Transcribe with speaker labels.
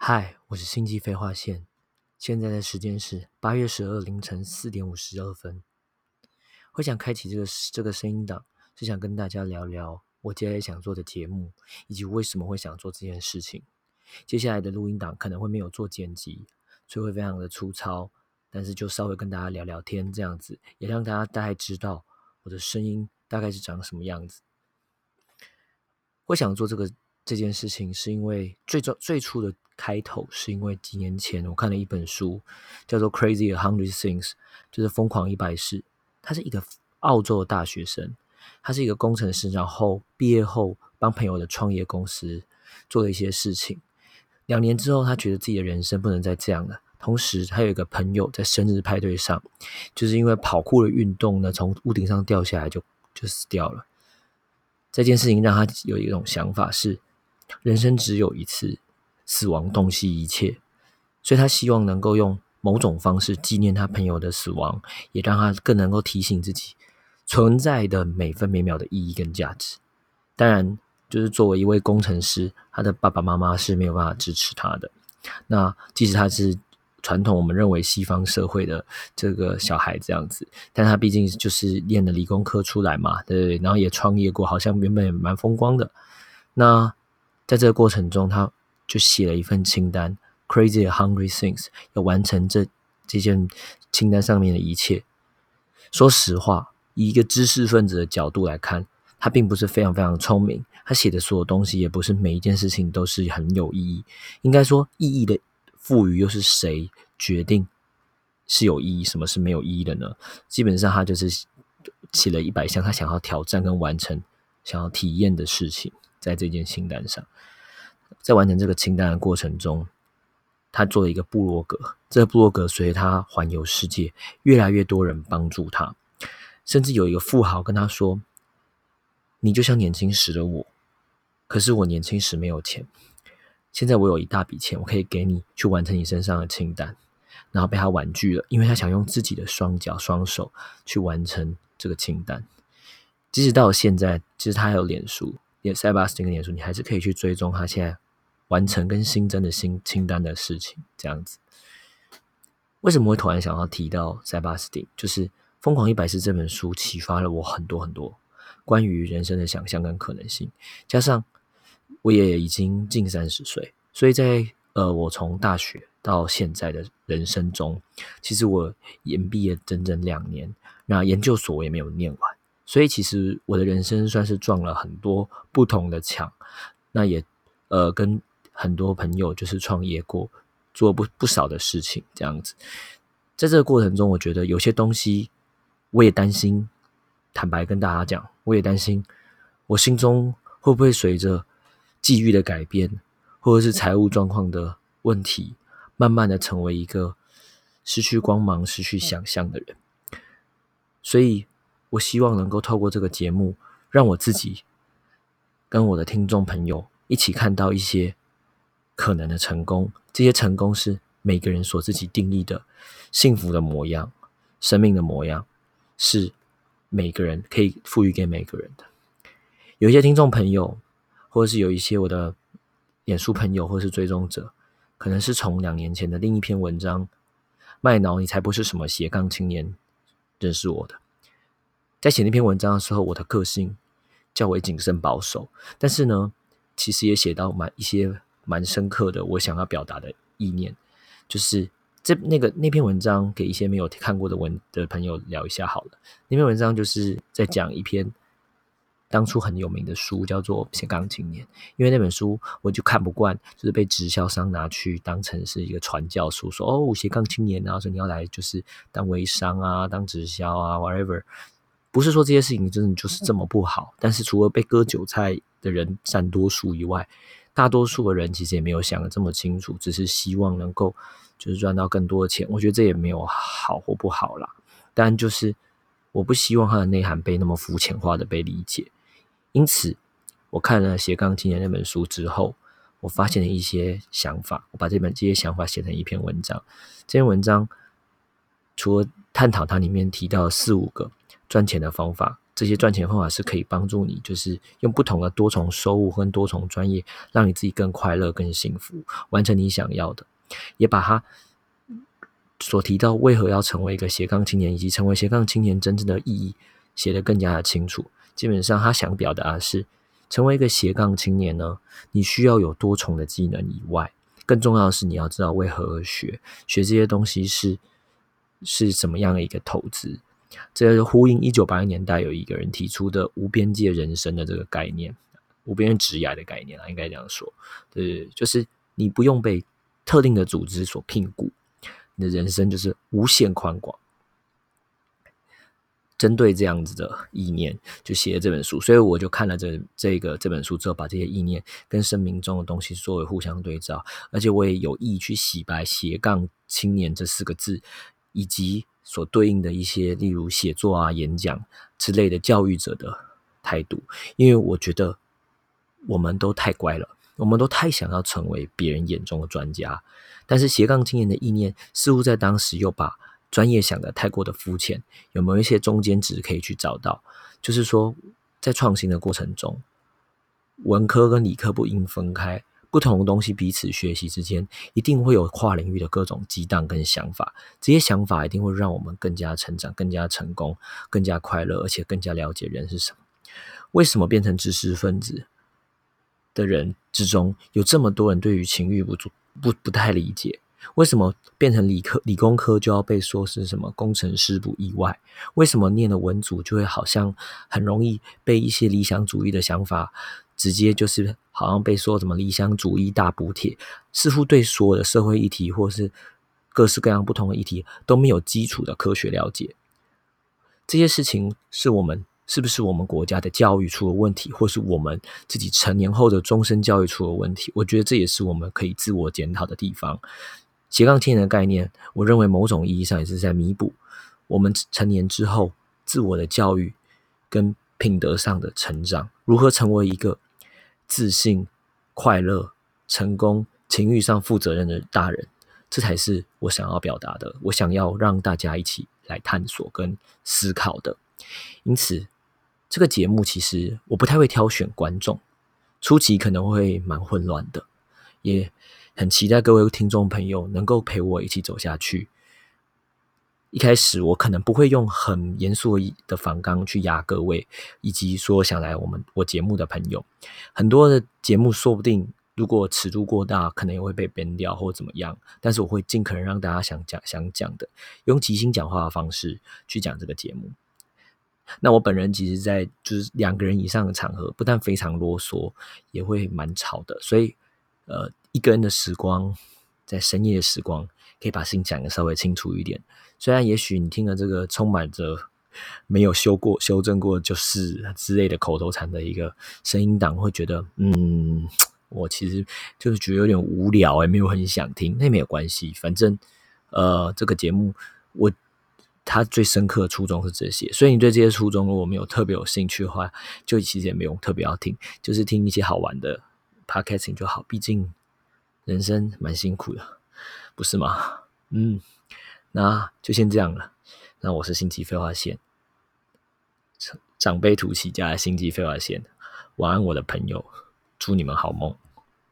Speaker 1: 嗨，我是星际废话线，现在的时间是八月十二凌晨四点五十二分。会想开启这个这个声音档，是想跟大家聊聊我接下来想做的节目，以及为什么会想做这件事情。接下来的录音档可能会没有做剪辑，所以会非常的粗糙，但是就稍微跟大家聊聊天这样子，也让大家大概知道我的声音大概是长什么样子。会想做这个这件事情，是因为最早最初的开头是因为几年前我看了一本书，叫做《Crazy a Hundred Things》，就是疯狂一百事。他是一个澳洲的大学生，他是一个工程师，然后毕业后帮朋友的创业公司做了一些事情。两年之后，他觉得自己的人生不能再这样了。同时，他有一个朋友在生日派对上，就是因为跑酷的运动呢，从屋顶上掉下来就就死掉了。这件事情让他有一种想法是：人生只有一次，死亡洞悉一切。所以他希望能够用某种方式纪念他朋友的死亡，也让他更能够提醒自己存在的每分每秒的意义跟价值。当然。就是作为一位工程师，他的爸爸妈妈是没有办法支持他的。那即使他是传统我们认为西方社会的这个小孩这样子，但他毕竟就是练了理工科出来嘛，对？然后也创业过，好像原本也蛮风光的。那在这个过程中，他就写了一份清单，Crazy Hungry Things，要完成这这件清单上面的一切。说实话，以一个知识分子的角度来看。他并不是非常非常聪明，他写的所有东西也不是每一件事情都是很有意义。应该说，意义的赋予又是谁决定是有意义，什么是没有意义的呢？基本上，他就是写了一百项他想要挑战跟完成、想要体验的事情，在这件清单上。在完成这个清单的过程中，他做了一个部落格。这个部落格随着他环游世界，越来越多人帮助他，甚至有一个富豪跟他说。你就像年轻时的我，可是我年轻时没有钱，现在我有一大笔钱，我可以给你去完成你身上的清单，然后被他婉拒了，因为他想用自己的双脚双手去完成这个清单。即使到现在，其实他还有脸书，也塞巴斯汀的脸书，你还是可以去追踪他现在完成跟新增的新清单的事情。这样子，为什么会突然想要提到塞巴斯汀？就是《疯狂一百次》这本书启发了我很多很多。关于人生的想象跟可能性，加上我也已经近三十岁，所以在呃，我从大学到现在的人生中，其实我研毕业整整两年，那研究所我也没有念完，所以其实我的人生算是撞了很多不同的墙，那也呃跟很多朋友就是创业过，做不不少的事情这样子，在这个过程中，我觉得有些东西我也担心。坦白跟大家讲，我也担心，我心中会不会随着际遇的改变，或者是财务状况的问题，慢慢的成为一个失去光芒、失去想象的人。所以，我希望能够透过这个节目，让我自己跟我的听众朋友一起看到一些可能的成功。这些成功是每个人所自己定义的幸福的模样、生命的模样，是。每个人可以赋予给每个人的，有一些听众朋友，或者是有一些我的演书朋友，或者是追踪者，可能是从两年前的另一篇文章《卖脑你才不是什么斜杠青年》认识我的。在写那篇文章的时候，我的个性较为谨慎保守，但是呢，其实也写到蛮一些蛮深刻的我想要表达的意念，就是。这那个那篇文章给一些没有看过的文的朋友聊一下好了。那篇文章就是在讲一篇当初很有名的书，叫做《斜杠青年》。因为那本书我就看不惯，就是被直销商拿去当成是一个传教书，说哦斜杠青年啊，说你要来就是当微商啊，当直销啊，whatever。不是说这些事情真的就是这么不好，但是除了被割韭菜的人占多数以外，大多数的人其实也没有想的这么清楚，只是希望能够。就是赚到更多的钱，我觉得这也没有好或不好啦。但就是我不希望它的内涵被那么肤浅化的被理解。因此，我看了《斜杠青年》那本书之后，我发现了一些想法。我把这本这些想法写成一篇文章。这篇文章除了探讨它里面提到四五个赚钱的方法。这些赚钱方法是可以帮助你，就是用不同的多重收入和多重专业，让你自己更快乐、更幸福，完成你想要的。也把他所提到为何要成为一个斜杠青年，以及成为斜杠青年真正的意义，写得更加的清楚。基本上，他想表达的是，成为一个斜杠青年呢，你需要有多重的技能以外，更重要的是你要知道为何而学，学这些东西是是怎么样的一个投资。这呼应一九八零年代有一个人提出的无边界人生的这个概念，无边界职涯的概念啊，应该这样说，对，就是你不用被特定的组织所聘雇，你的人生就是无限宽广。针对这样子的意念，就写了这本书，所以我就看了这这个这本书之后，把这些意念跟生命中的东西作为互相对照，而且我也有意去洗白“斜杠青年”这四个字，以及。所对应的一些，例如写作啊、演讲之类的教育者的态度，因为我觉得我们都太乖了，我们都太想要成为别人眼中的专家，但是斜杠青年的意念似乎在当时又把专业想的太过的肤浅，有没有一些中间值可以去找到？就是说，在创新的过程中，文科跟理科不应分开。不同的东西彼此学习之间，一定会有跨领域的各种激荡跟想法。这些想法一定会让我们更加成长、更加成功、更加快乐，而且更加了解人是什么。为什么变成知识分子的人之中，有这么多人对于情欲不足、不不太理解？为什么变成理科、理工科就要被说是什么工程师不意外？为什么念了文组就会好像很容易被一些理想主义的想法？直接就是好像被说什么理想主义大补贴，似乎对所有的社会议题或是各式各样不同的议题都没有基础的科学了解。这些事情是我们是不是我们国家的教育出了问题，或是我们自己成年后的终身教育出了问题？我觉得这也是我们可以自我检讨的地方。斜杠青年的概念，我认为某种意义上也是在弥补我们成年之后自我的教育跟品德上的成长，如何成为一个。自信、快乐、成功、情欲上负责任的大人，这才是我想要表达的。我想要让大家一起来探索跟思考的。因此，这个节目其实我不太会挑选观众，初期可能会蛮混乱的，也很期待各位听众朋友能够陪我一起走下去。一开始我可能不会用很严肃的反刚去压各位，以及说想来我们我节目的朋友，很多的节目说不定如果尺度过大，可能也会被编掉或怎么样。但是我会尽可能让大家想讲想讲的，用即兴讲话的方式去讲这个节目。那我本人其实，在就是两个人以上的场合，不但非常啰嗦，也会蛮吵的。所以，呃，一个人的时光，在深夜的时光，可以把事情讲的稍微清楚一点。虽然也许你听了这个充满着没有修过、修正过就是之类的口头禅的一个声音档，会觉得嗯，我其实就是觉得有点无聊，也没有很想听，那没有关系，反正呃，这个节目我他最深刻的初衷是这些，所以你对这些初衷如果没有特别有兴趣的话，就其实也没有特别要听，就是听一些好玩的 podcasting 就好，毕竟人生蛮辛苦的，不是吗？嗯。那就先这样了。那我是星际废话线，长辈图起家的星际废话线。晚安，我的朋友，祝你们好梦。